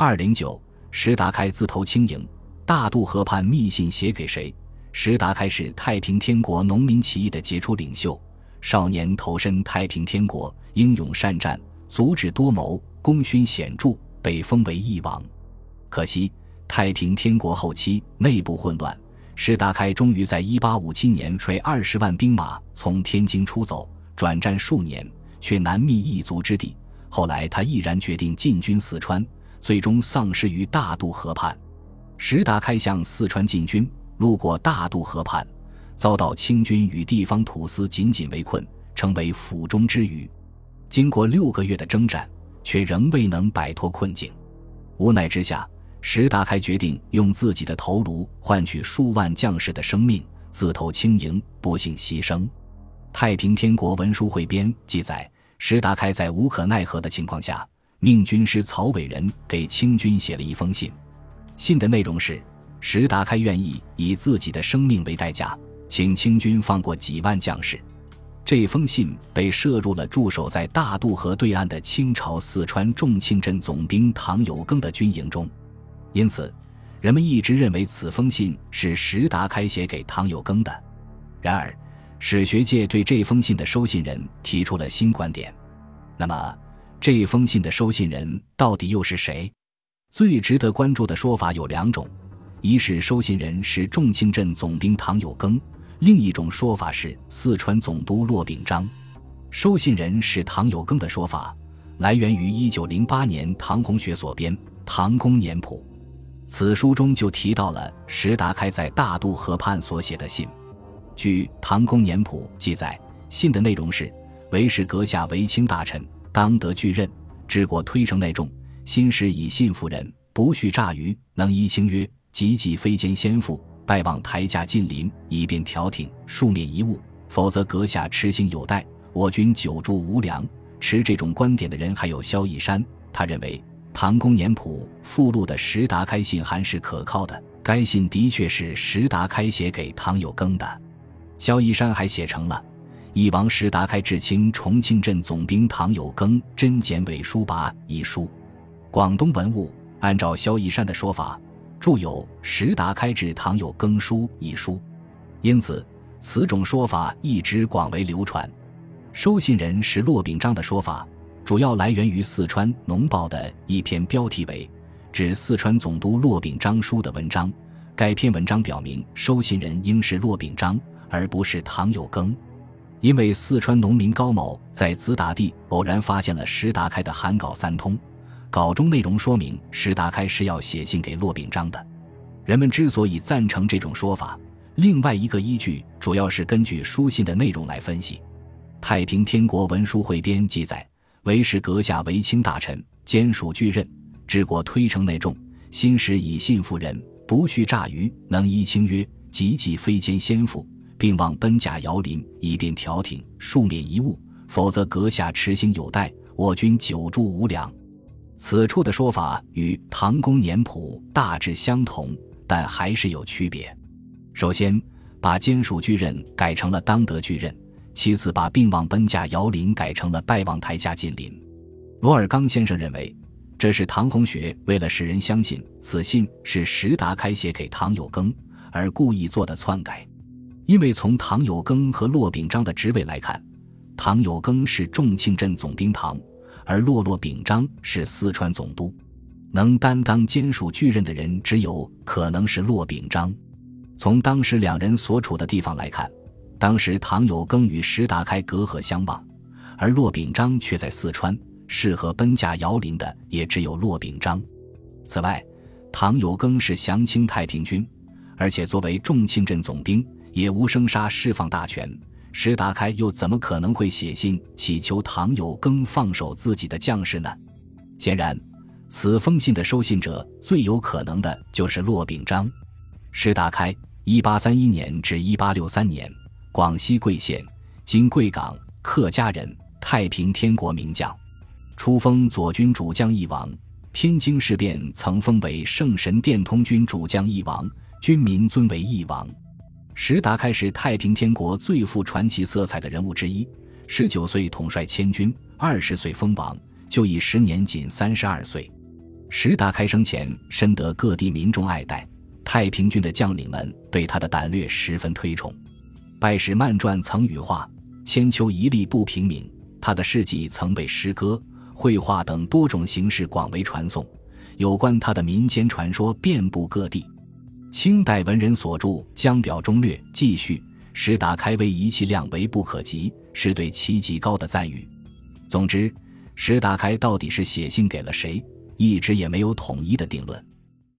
二零九，石达开自投青营，大渡河畔密信写给谁？石达开是太平天国农民起义的杰出领袖，少年投身太平天国，英勇善战，足智多谋，功勋显著，被封为义王。可惜太平天国后期内部混乱，石达开终于在一八五七年率二十万兵马从天津出走，转战数年，却难觅一卒之地。后来他毅然决定进军四川。最终丧失于大渡河畔。石达开向四川进军，路过大渡河畔，遭到清军与地方土司紧紧围困，成为釜中之鱼。经过六个月的征战，却仍未能摆脱困境。无奈之下，石达开决定用自己的头颅换取数万将士的生命，自投青营，不幸牺牲。《太平天国文书汇编》记载，石达开在无可奈何的情况下。命军师曹伟人给清军写了一封信，信的内容是：石达开愿意以自己的生命为代价，请清军放过几万将士。这封信被摄入了驻守在大渡河对岸的清朝四川重庆镇总兵唐有庚的军营中，因此，人们一直认为此封信是石达开写给唐有庚的。然而，史学界对这封信的收信人提出了新观点。那么？这封信的收信人到底又是谁？最值得关注的说法有两种：一是收信人是重庆镇总兵唐有庚；另一种说法是四川总督骆秉章。收信人是唐有庚的说法，来源于1908年唐洪学所编《唐公年谱》，此书中就提到了石达开在大渡河畔所写的信。据《唐公年谱》记载，信的内容是：为使阁下为卿大臣。当得巨任，治国推诚内重，心时以信服人，不恤诈愚，能依清约，急济非奸先父，拜望台驾近邻，以便调停，庶免一物。否则阁下痴心有待，我军久住无粮。持这种观点的人还有萧义山，他认为《唐公年谱》附录的石达开信函是可靠的，该信的确是石达开写给唐有庚的。萧义山还写成了。以王石达开致清重庆镇总兵唐有庚真简伪书跋一书，广东文物按照萧一山的说法，著有《石达开致唐有庚书》一书，因此此种说法一直广为流传。收信人是骆秉章的说法，主要来源于四川农报的一篇标题为《致四川总督骆秉章书》的文章。该篇文章表明，收信人应是骆秉章，而不是唐有庚。因为四川农民高某在子打地偶然发现了石达开的函稿三通，稿中内容说明石达开是要写信给骆秉章的。人们之所以赞成这种说法，另外一个依据主要是根据书信的内容来分析。《太平天国文书汇编》记载：“为使阁下为卿大臣，兼属巨任，治国推诚内重，心时以信服人，不恤诈愚，能依清约，急济非奸先父。”并望奔甲遥临，以便调停，庶免一物。否则阁下持心有待，我军久住无粮。此处的说法与《唐公年谱》大致相同，但还是有区别。首先，把兼属巨任改成了当得巨任；其次，把并望奔甲遥临改成了拜望台下近邻。罗尔刚先生认为，这是唐洪学为了使人相信此信是石达开写给唐有庚而故意做的篡改。因为从唐有庚和骆秉章的职位来看，唐有庚是重庆镇总兵堂，而骆骆秉章是四川总督，能担当兼属巨任的人只有可能是骆秉章。从当时两人所处的地方来看，当时唐有庚与石达开隔河相望，而骆秉章却在四川，适合奔驾遥临的也只有骆秉章。此外，唐有庚是降清太平军，而且作为重庆镇总兵。也无生杀释放大权，石达开又怎么可能会写信祈求唐有庚放手自己的将士呢？显然，此封信的收信者最有可能的就是骆秉章。石达开，一八三一年至一八六三年，广西桂县（今贵港）客家人，太平天国名将，初封左军主将一王。天津事变曾封为圣神殿通军主将一王，军民尊为一王。石达开是太平天国最富传奇色彩的人物之一。十九岁统帅千军，二十岁封王，就义时年仅三十二岁。石达开生前深得各地民众爱戴，太平军的将领们对他的胆略十分推崇。《拜史漫传》曾羽化，千秋一历不平民。他的事迹曾被诗歌、绘画等多种形式广为传颂，有关他的民间传说遍布各地。清代文人所著《江表中略》记叙石达开为仪器量为不可及，是对其极高的赞誉。总之，石达开到底是写信给了谁，一直也没有统一的定论。